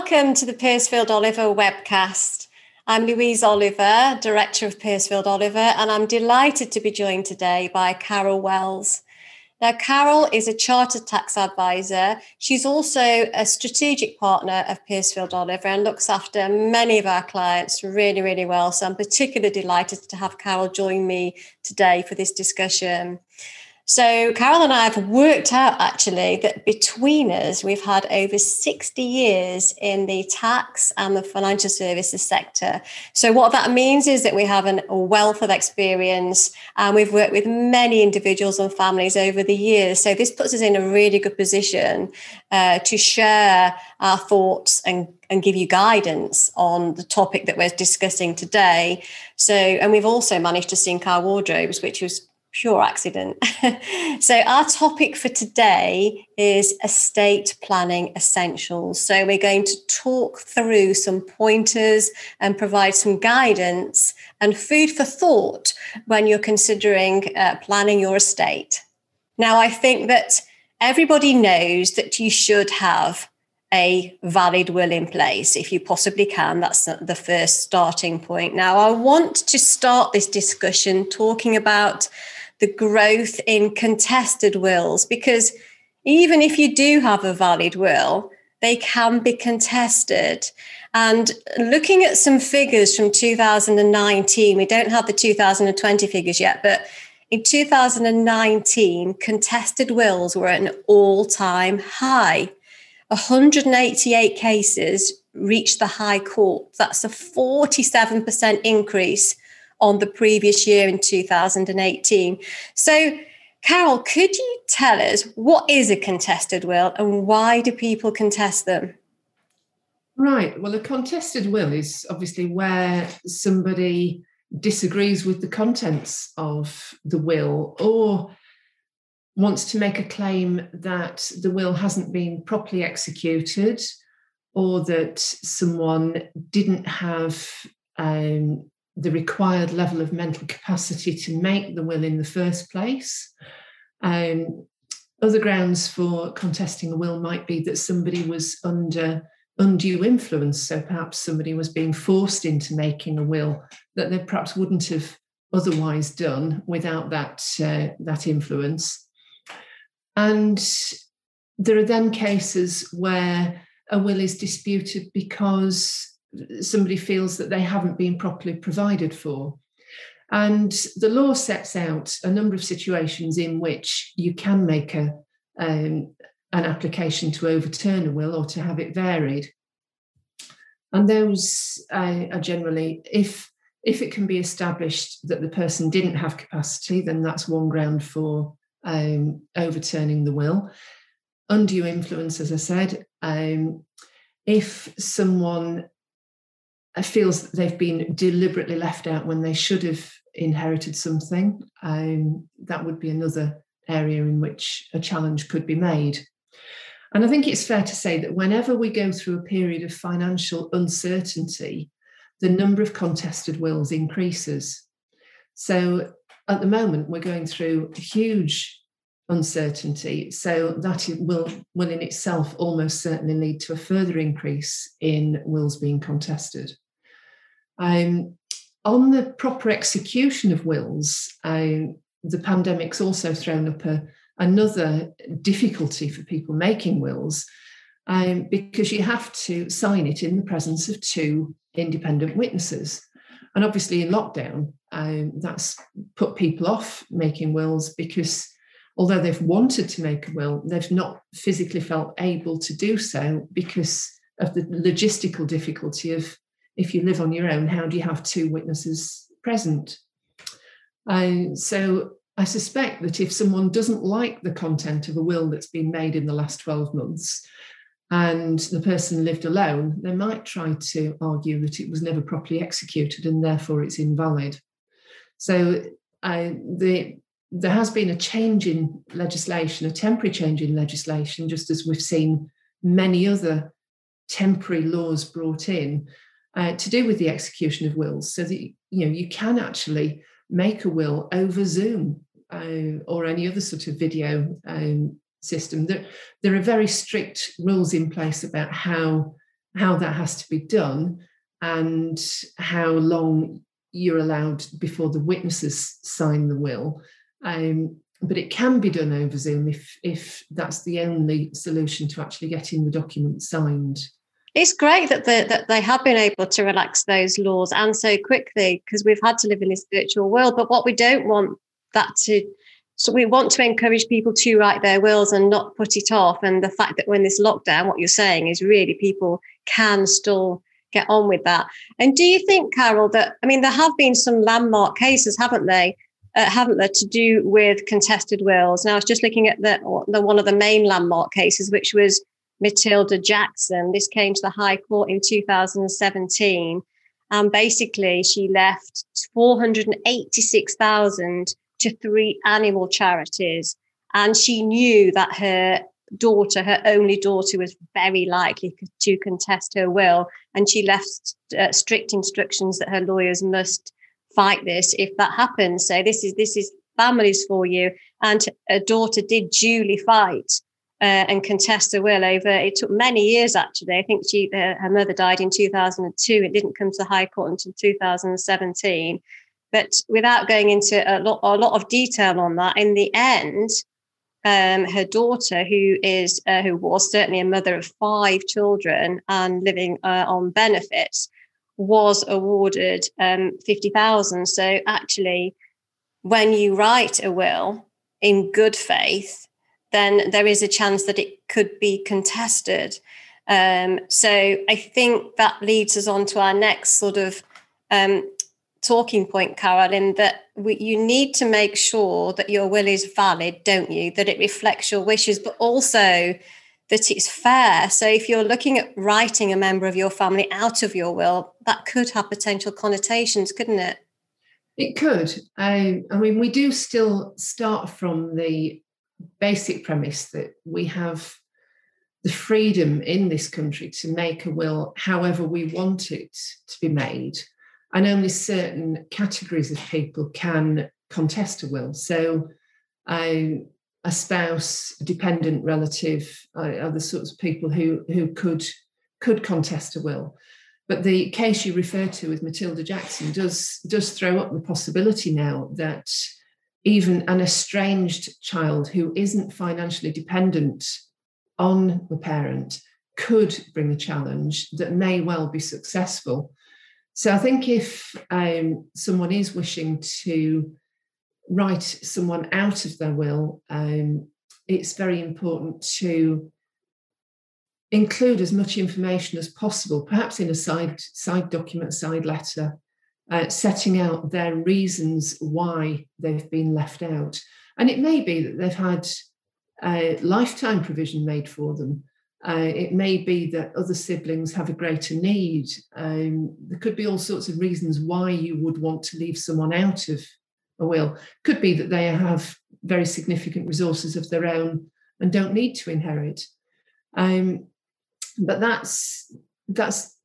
Welcome to the Piercefield Oliver webcast. I'm Louise Oliver, Director of Piercefield Oliver, and I'm delighted to be joined today by Carol Wells. Now, Carol is a chartered tax advisor. She's also a strategic partner of Piercefield Oliver and looks after many of our clients really, really well. So I'm particularly delighted to have Carol join me today for this discussion. So, Carol and I have worked out actually that between us, we've had over 60 years in the tax and the financial services sector. So, what that means is that we have a wealth of experience and we've worked with many individuals and families over the years. So, this puts us in a really good position uh, to share our thoughts and and give you guidance on the topic that we're discussing today. So, and we've also managed to sync our wardrobes, which was pure accident. so, our topic for today is estate planning essentials. So, we're going to talk through some pointers and provide some guidance and food for thought when you're considering uh, planning your estate. Now, I think that everybody knows that you should have a valid will in place if you possibly can. That's the first starting point. Now, I want to start this discussion talking about the growth in contested wills because even if you do have a valid will, they can be contested. And looking at some figures from 2019, we don't have the 2020 figures yet, but in 2019, contested wills were at an all time high. 188 cases reached the High Court. That's a 47% increase on the previous year in 2018. So, Carol, could you tell us what is a contested will and why do people contest them? Right. Well, a contested will is obviously where somebody disagrees with the contents of the will or wants to make a claim that the will hasn't been properly executed or that someone didn't have um, the required level of mental capacity to make the will in the first place. Um, other grounds for contesting a will might be that somebody was under undue influence. So perhaps somebody was being forced into making a will that they perhaps wouldn't have otherwise done without that, uh, that influence. And there are then cases where a will is disputed because somebody feels that they haven't been properly provided for. And the law sets out a number of situations in which you can make a, um, an application to overturn a will or to have it varied. And those uh, are generally, if if it can be established that the person didn't have capacity, then that's one ground for um, overturning the will. Undue influence, as I said, um, if someone feels they've been deliberately left out when they should have inherited something, um, that would be another area in which a challenge could be made. And I think it's fair to say that whenever we go through a period of financial uncertainty, the number of contested wills increases. So at the moment, we're going through huge uncertainty. So that will, will in itself almost certainly lead to a further increase in wills being contested. Um, on the proper execution of wills, um, the pandemic's also thrown up a, another difficulty for people making wills um, because you have to sign it in the presence of two independent witnesses. And obviously, in lockdown, um, that's put people off making wills because although they've wanted to make a will, they've not physically felt able to do so because of the logistical difficulty of if you live on your own, how do you have two witnesses present? Uh, so I suspect that if someone doesn't like the content of a will that's been made in the last 12 months and the person lived alone, they might try to argue that it was never properly executed and therefore it's invalid. So the, there has been a change in legislation, a temporary change in legislation, just as we've seen many other temporary laws brought in uh, to do with the execution of wills so that you know you can actually make a will over zoom uh, or any other sort of video um, system there, there are very strict rules in place about how how that has to be done and how long you're allowed before the witnesses sign the will. Um, but it can be done over Zoom if if that's the only solution to actually getting the document signed. It's great that the, that they have been able to relax those laws and so quickly because we've had to live in this virtual world. But what we don't want that to so we want to encourage people to write their wills and not put it off. And the fact that when this lockdown, what you're saying is really people can still get on with that. And do you think, Carol, that I mean there have been some landmark cases, haven't they? Uh, haven't there to do with contested wills? Now I was just looking at the, the one of the main landmark cases, which was Matilda Jackson. This came to the High Court in 2017. And basically, she left 486,000 to three animal charities. And she knew that her daughter, her only daughter, was very likely to contest her will. And she left uh, strict instructions that her lawyers must fight this if that happens. So this is this is families for you. And her daughter did duly fight uh, and contest a will over. It took many years actually. I think she uh, her mother died in 2002. It didn't come to the High Court until 2017. But without going into a lot, a lot of detail on that, in the end, um, her daughter, who is uh, who was certainly a mother of five children and living uh, on benefits, was awarded um, fifty thousand. So actually, when you write a will in good faith, then there is a chance that it could be contested. Um, so I think that leads us on to our next sort of um, talking point, Carolyn, that we, you need to make sure that your will is valid, don't you? That it reflects your wishes, but also that it's fair. So if you're looking at writing a member of your family out of your will, that could have potential connotations, couldn't it? It could. I, I mean, we do still start from the basic premise that we have the freedom in this country to make a will however we want it to be made and only certain categories of people can contest a will. So, a spouse, a dependent relative, uh, are the sorts of people who who could could contest a will. But the case you refer to with Matilda Jackson does does throw up the possibility now that even an estranged child who isn't financially dependent on the parent could bring a challenge that may well be successful. So I think if um, someone is wishing to write someone out of their will, um, it's very important to include as much information as possible, perhaps in a side side document, side letter, uh, setting out their reasons why they've been left out. And it may be that they've had a lifetime provision made for them. Uh, it may be that other siblings have a greater need. Um, there could be all sorts of reasons why you would want to leave someone out of a will. Could be that they have very significant resources of their own and don't need to inherit. Um, but that's that's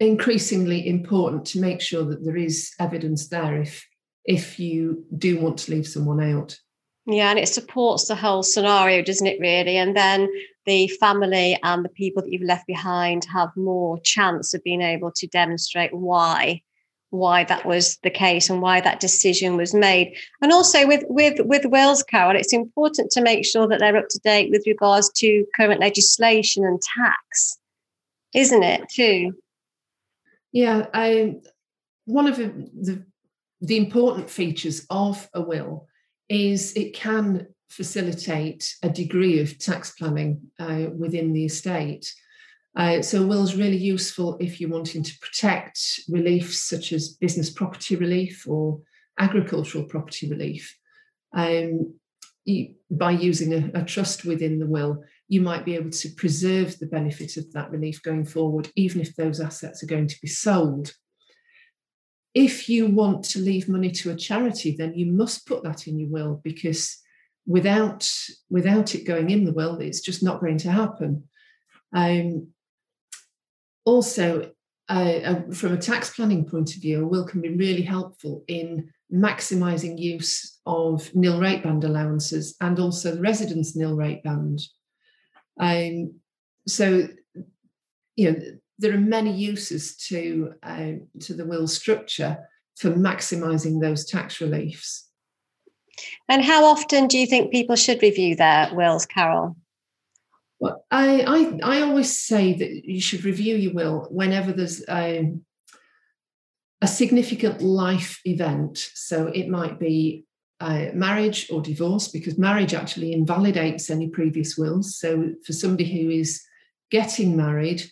increasingly important to make sure that there is evidence there if if you do want to leave someone out. Yeah, and it supports the whole scenario, doesn't it, really? And then the family and the people that you've left behind have more chance of being able to demonstrate why why that was the case and why that decision was made. And also with with with wills, Carol, it's important to make sure that they're up to date with regards to current legislation and tax, isn't it, too? Yeah, I one of the, the, the important features of a will is it can facilitate a degree of tax planning uh, within the estate. Uh, so, a will is really useful if you're wanting to protect reliefs such as business property relief or agricultural property relief. Um, you, by using a, a, trust within the will, you might be able to preserve the benefit of that relief going forward, even if those assets are going to be sold. If you want to leave money to a charity, then you must put that in your will because without without it going in the will, it's just not going to happen. Um, also, uh, from a tax planning point of view, a will can be really helpful in maximising use of nil rate band allowances and also the residence nil rate band. Um, so, you know, there are many uses to uh, to the will structure for maximising those tax reliefs. And how often do you think people should review their wills, Carol? Well, I, I, I always say that you should review your will whenever there's a, a significant life event. So it might be uh, marriage or divorce, because marriage actually invalidates any previous wills. So for somebody who is getting married,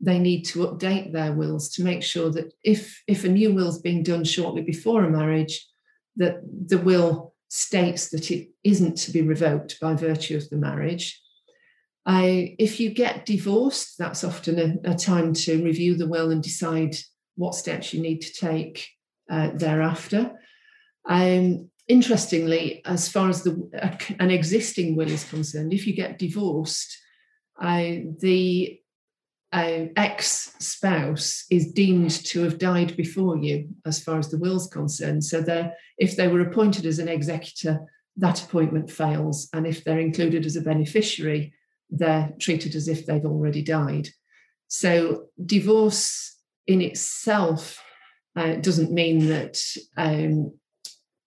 they need to update their wills to make sure that if if a new will is being done shortly before a marriage, that the will states that it isn't to be revoked by virtue of the marriage. I, if you get divorced, that's often a, a, time to review the will and decide what steps you need to take uh, thereafter. Um, interestingly, as far as the, an existing will is concerned, if you get divorced, uh, the uh, ex spouse is deemed to have died before you, as far as the will's concerned. So, if they were appointed as an executor, that appointment fails. And if they're included as a beneficiary, they're treated as if they've already died. So, divorce in itself uh, doesn't mean that um,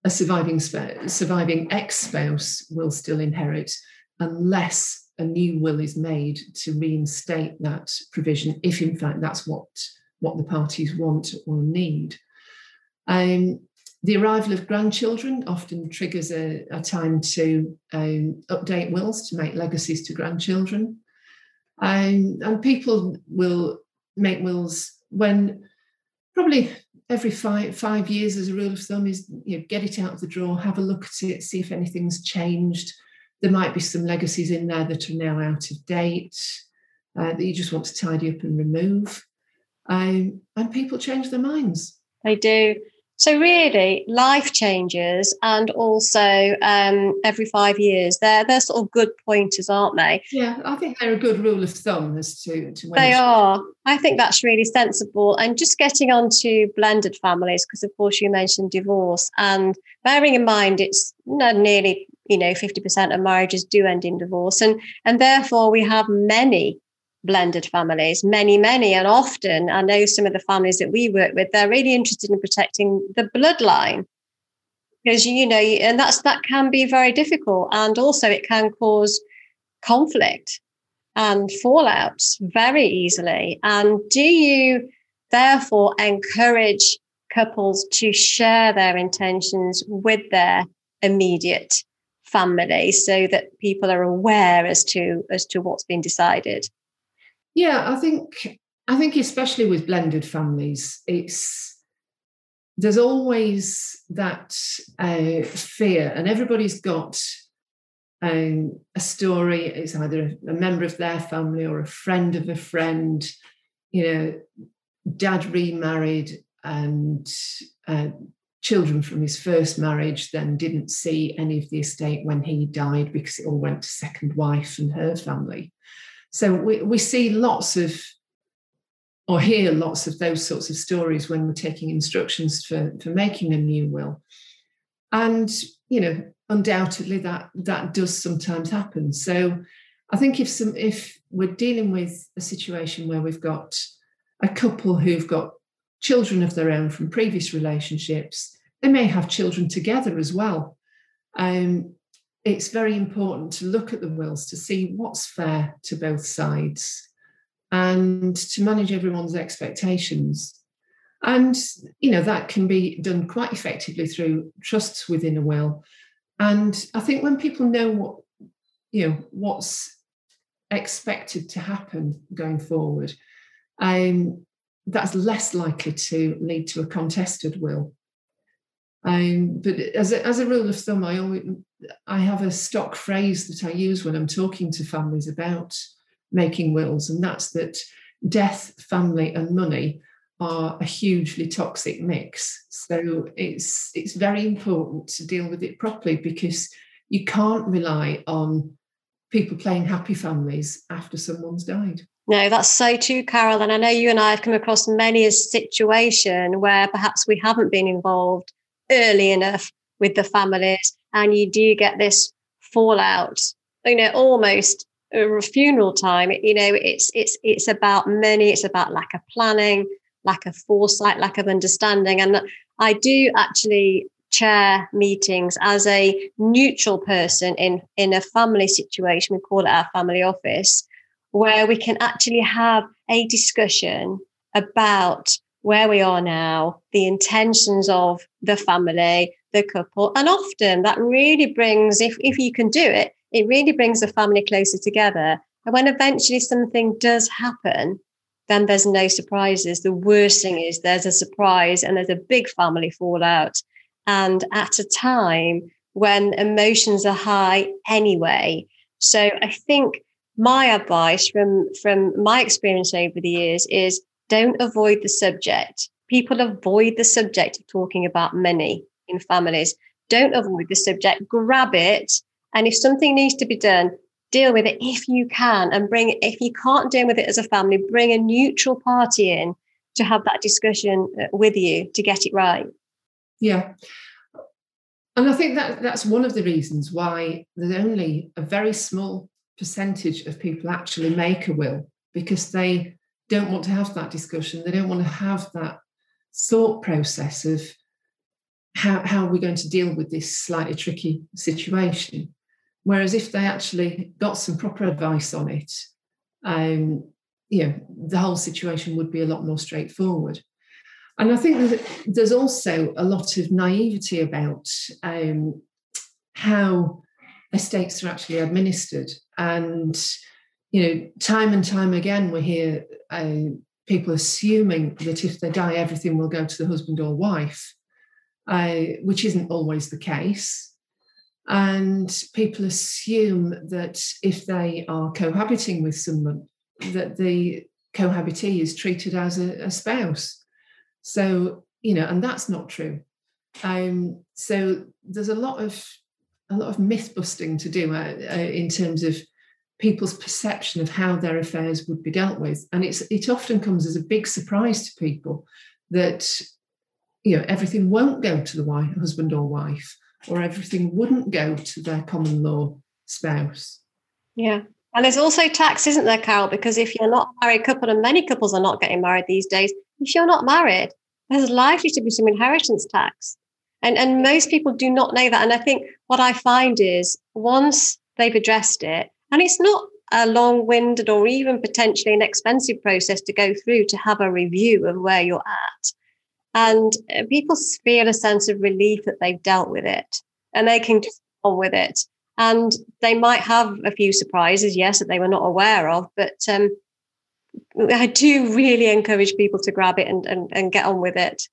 a surviving sp- surviving ex spouse will still inherit unless a new will is made to reinstate that provision, if in fact that's what what the parties want or need. Um, the arrival of grandchildren often triggers a, a time to um, update wills to make legacies to grandchildren. Um, and people will make wills when probably every five five years as a rule of thumb is you know, get it out of the drawer, have a look at it, see if anything's changed. There might be some legacies in there that are now out of date uh, that you just want to tidy up and remove. Um, and people change their minds. They do. So really, life changes, and also um, every five years, they're they're sort of good pointers, aren't they? Yeah, I think they're a good rule of thumb as to, to when they are. I think that's really sensible. And just getting on to blended families, because of course you mentioned divorce, and bearing in mind it's nearly you know 50% of marriages do end in divorce, and and therefore we have many blended families, many, many. And often, I know some of the families that we work with, they're really interested in protecting the bloodline. Because, you know, and that's that can be very difficult. And also, it can cause conflict and fallouts very easily. And do you therefore encourage couples to share their intentions with their immediate family so that people are aware as to as to what's been decided yeah, I think I think especially with blended families, it's there's always that uh, fear, and everybody's got um, a story. It's either a member of their family or a friend of a friend. You know, dad remarried and uh, children from his first marriage then didn't see any of the estate when he died because it all went to second wife and her family. So we, we see lots of, or hear lots of those sorts of stories when we're taking instructions for, for making a new will. And, you know, undoubtedly that that does sometimes happen. So I think if some if we're dealing with a situation where we've got a couple who've got children of their own from previous relationships, they may have children together as well. Um, it's very important to look at the wills to see what's fair to both sides and to manage everyone's expectations. And, you know, that can be done quite effectively through trusts within a will. And I think when people know what, you know, what's expected to happen going forward, um, that's less likely to lead to a contested will. Um, but as a, as a rule of thumb, I always I have a stock phrase that I use when I'm talking to families about making wills, and that's that death, family, and money are a hugely toxic mix. So it's it's very important to deal with it properly because you can't rely on people playing happy families after someone's died. No, that's so true, Carol. And I know you and I have come across many a situation where perhaps we haven't been involved early enough with the families and you do get this fallout you know almost a funeral time, you know, it's it's it's about money, it's about lack of planning, lack of foresight, lack of understanding. And I do actually chair meetings as a neutral person in in a family situation. We call it our family office, where we can actually have a discussion about where we are now, the intentions of the family, the couple. And often that really brings, if, if you can do it, it really brings the family closer together. And when eventually something does happen, then there's no surprises. The worst thing is there's a surprise and there's a big family fallout. And at a time when emotions are high anyway. So I think my advice from, from my experience over the years is don't avoid the subject. People avoid the subject of talking about money in families. Don't avoid the subject, grab it. And if something needs to be done, deal with it if you can and bring if you can't deal with it as a family, bring a neutral party in to have that discussion uh, with you to get it right. Yeah. And I think that that's one of the reasons why there's only a very small percentage of people actually make a will because they don't want to have that discussion. They don't want to have that thought process of how, how are we going to deal with this slightly tricky situation. Whereas if they actually got some proper advice on it, um, you know, the whole situation would be a lot more straightforward. And I think that there's also a lot of naivety about um, how estates are actually administered. And you know, time and time again, we hear uh, people assuming that if they die, everything will go to the husband or wife, uh, which isn't always the case. And people assume that if they are cohabiting with someone, that the cohabitee is treated as a, a spouse. So, you know, and that's not true. Um, so there's a lot of a lot of myth busting to do uh, uh, in terms of people's perception of how their affairs would be dealt with. And it's it often comes as a big surprise to people that you know everything won't go to the wife, husband or wife, or everything wouldn't go to their common law spouse. Yeah. And there's also tax, isn't there, Carol? Because if you're not a married couple, and many couples are not getting married these days, if you're not married, there's likely to be some inheritance tax. And, and most people do not know that. And I think what I find is once they've addressed it, and it's not a long winded or even potentially an expensive process to go through to have a review of where you're at. And uh, people feel a sense of relief that they've dealt with it and they can just on with it. And they might have a few surprises, yes, that they were not aware of, but um, I do really encourage people to grab it and, and, and get on with it.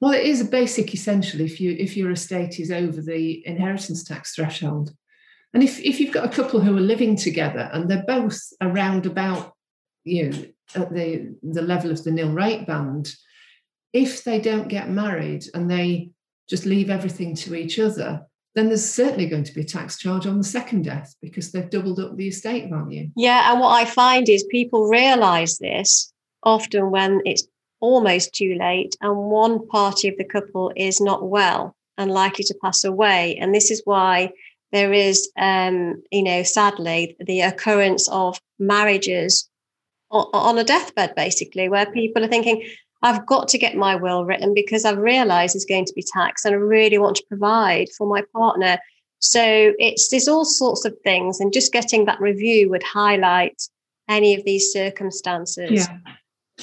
Well, it is a basic essential if you if your estate is over the inheritance tax threshold. And if, if you've got a couple who are living together and they're both around about, you know, at the, the level of the nil rate band, if they don't get married and they just leave everything to each other, then there's certainly going to be a tax charge on the second death because they've doubled up the estate value. Yeah, and what I find is people realise this often when it's almost too late and one party of the couple is not well and likely to pass away. And this is why there is, um, you know, sadly, the occurrence of marriages on, a deathbed, basically, where people are thinking, I've got to get my will written because I've realized it's going to be taxed and I really want to provide for my partner. So it's there's all sorts of things, and just getting that review would highlight any of these circumstances. Yeah.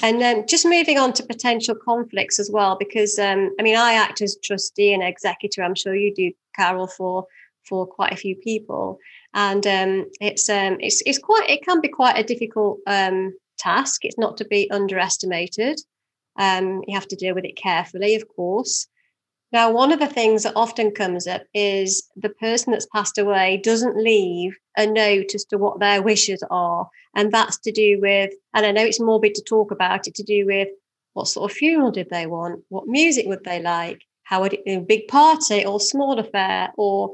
And then just moving on to potential conflicts as well, because um, I mean, I act as trustee and executor. I'm sure you do, Carol, for for quite a few people, and um, it's um, it's it's quite it can be quite a difficult um, task. It's not to be underestimated. Um, you have to deal with it carefully, of course. Now, one of the things that often comes up is the person that's passed away doesn't leave a note as to what their wishes are. And that's to do with, and I know it's morbid to talk about it, to do with what sort of funeral did they want? What music would they like? How would it be a big party or small affair? Or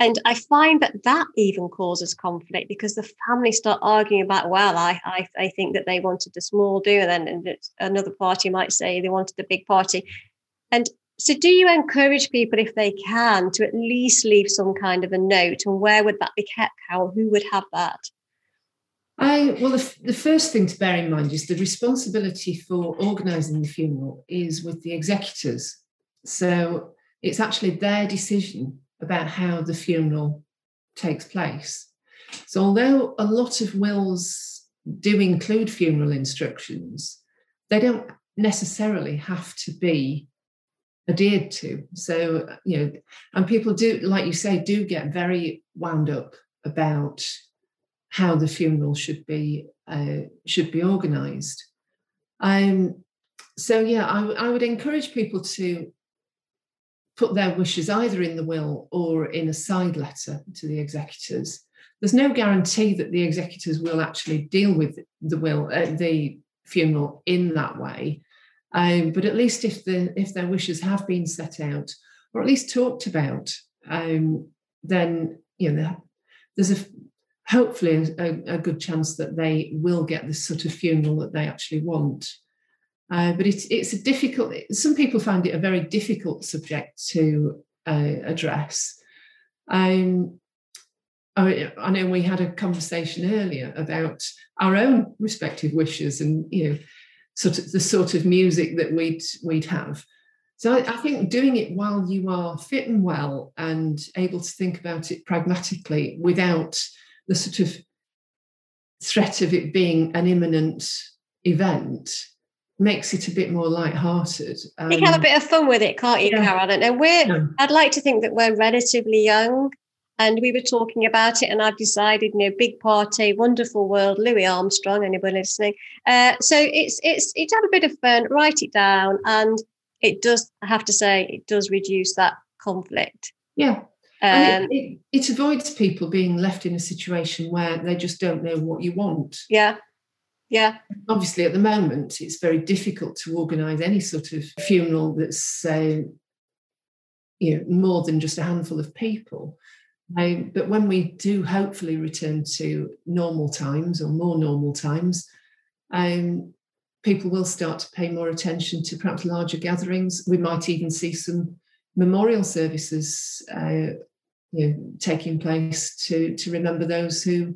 and I find that that even causes conflict because the family start arguing about, well, I, I, I think that they wanted a small do, and then another party might say they wanted a big party. And so, do you encourage people, if they can, to at least leave some kind of a note? And where would that be kept? How? Who would have that? I, well, the, the first thing to bear in mind is the responsibility for organising the funeral is with the executors. So it's actually their decision about how the funeral takes place. So, although a lot of wills do include funeral instructions, they don't necessarily have to be adhered to. So, you know, and people do, like you say, do get very wound up about how the funeral should be uh, should be organised. Um, so yeah, I, I would encourage people to put their wishes either in the will or in a side letter to the executors. There's no guarantee that the executors will actually deal with the will, uh, the funeral in that way. Um, but at least if the if their wishes have been set out or at least talked about, um, then you know there's a hopefully a, a, good chance that they will get the sort of funeral that they actually want. Uh, but it's it's a difficult. Some people find it a very difficult subject to uh, address. Um, I, I know we had a conversation earlier about our own respective wishes and you know sort of the sort of music that we'd we'd have. So I, I, think doing it while you are fit and well and able to think about it pragmatically without the sort of threat of it being an imminent event makes it a bit more light-hearted. Um, you can have a um, bit of fun with it, can't you, yeah. Carol? I don't know. We're yeah. I'd like to think that we're relatively young and we were talking about it, and I've decided, you know, big party, wonderful world, Louis Armstrong. Anybody listening? Uh, so it's it's it's had a bit of fun. Write it down, and it does. I have to say, it does reduce that conflict. Yeah. Um, it, it, it avoids people being left in a situation where they just don't know what you want. Yeah. Yeah. Obviously, at the moment, it's very difficult to organise any sort of funeral that's, you know, more than just a handful of people. Um, but when we do hopefully return to normal times or more normal times, um, people will start to pay more attention to perhaps larger gatherings. We might even see some memorial services uh, you know, taking place to, to remember those who,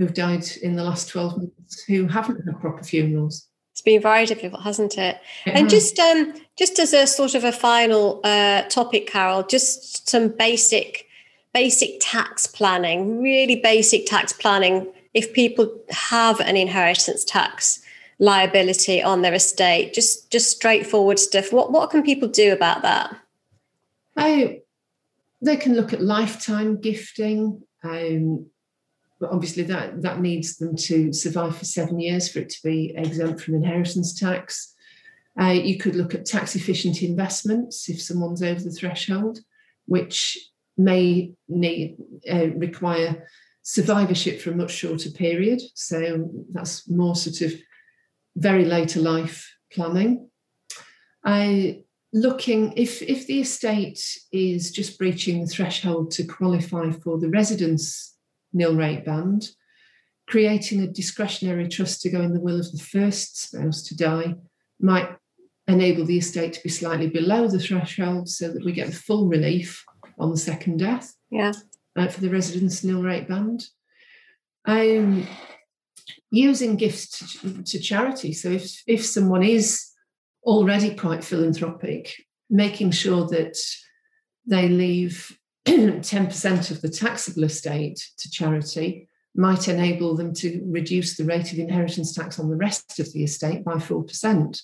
who've died in the last 12 months who haven't had proper funerals. It's been very difficult, hasn't it? it and has. just um, just as a sort of a final uh, topic, Carol, just some basic basic tax planning, really basic tax planning. If people have an inheritance tax liability on their estate, just just straightforward stuff. What what can people do about that? I they can look at lifetime gifting. Um, but obviously that that needs them to survive for seven years for it to be exempt from inheritance tax. Uh, you could look at tax efficient investments if someone's over the threshold, which may need uh, require survivorship for a much shorter period. So that's more sort of very later life planning. Looking if if the estate is just breaching the threshold to qualify for the residence nil rate band, creating a discretionary trust to go in the will of the first spouse to die might enable the estate to be slightly below the threshold so that we get the full relief on the second death. Yeah. Uh, for the residence nil rate band. Um, using gifts to, to charity. So if if someone is already quite philanthropic, making sure that they leave 10% of the taxable estate to charity might enable them to reduce the rate of inheritance tax on the rest of the estate by 4%.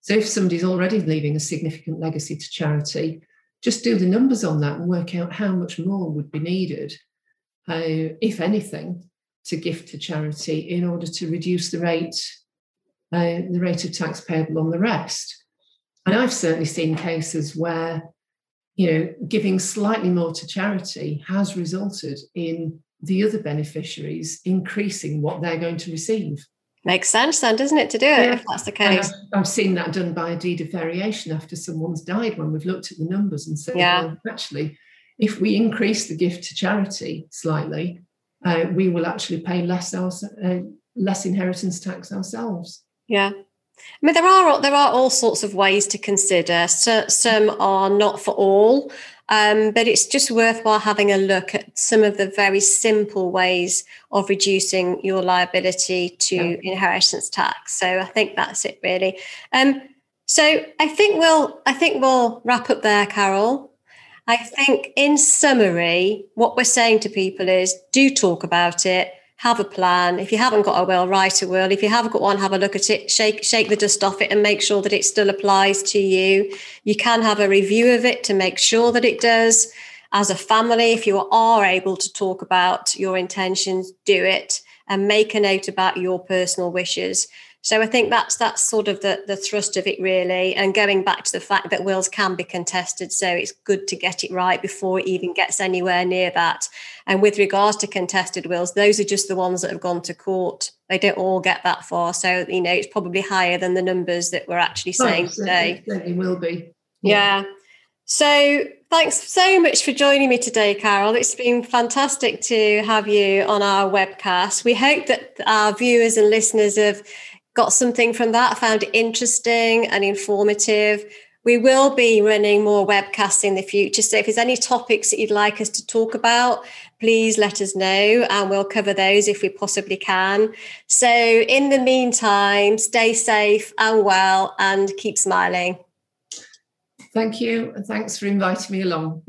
So if somebody's already leaving a significant legacy to charity, just do the numbers on that and work out how much more would be needed, uh, if anything, to gift to charity in order to reduce the rate, uh, the rate of tax payable on the rest. And I've certainly seen cases where, you know, giving slightly more to charity has resulted in the other beneficiaries increasing what they're going to receive. Makes sense then, doesn't it, to do it yeah. if that's the case? I've, I've, seen that done by a deed of variation after someone's died when we've looked at the numbers and said, yeah. well, actually, if we increase the gift to charity slightly, uh, we will actually pay less, our, uh, less inheritance tax ourselves. Yeah. I mean, there are there are all sorts of ways to consider. So, some are not for all. Um, but it's just worthwhile having a look at some of the very simple ways of reducing your liability to yeah. inheritance tax. So I think that's it really. Um, so I think we'll I think we'll wrap up there, Carol. I think in summary, what we're saying to people is do talk about it have a plan. If you haven't got a will, write a will. If you haven't got one, have a look at it, shake shake the dust off it, and make sure that it still applies to you. You can have a review of it to make sure that it does. As a family, if you are able to talk about your intentions, do it and make a note about your personal wishes. So I think that's that's sort of the, the thrust of it really. And going back to the fact that wills can be contested. So it's good to get it right before it even gets anywhere near that. And with regards to contested wills, those are just the ones that have gone to court. They don't all get that far. So, you know, it's probably higher than the numbers that we're actually oh, saying oh, today. It will be. Yeah. yeah. So thanks so much for joining me today, Carol. It's been fantastic to have you on our webcast. We hope that our viewers and listeners have got something from that, found it interesting and informative. We will be running more webcasts in the future. So if there's any topics that you'd like us to talk about, please let us know and we'll cover those if we possibly can. So in the meantime, stay safe and well and keep smiling. Thank you. And thanks for inviting me along.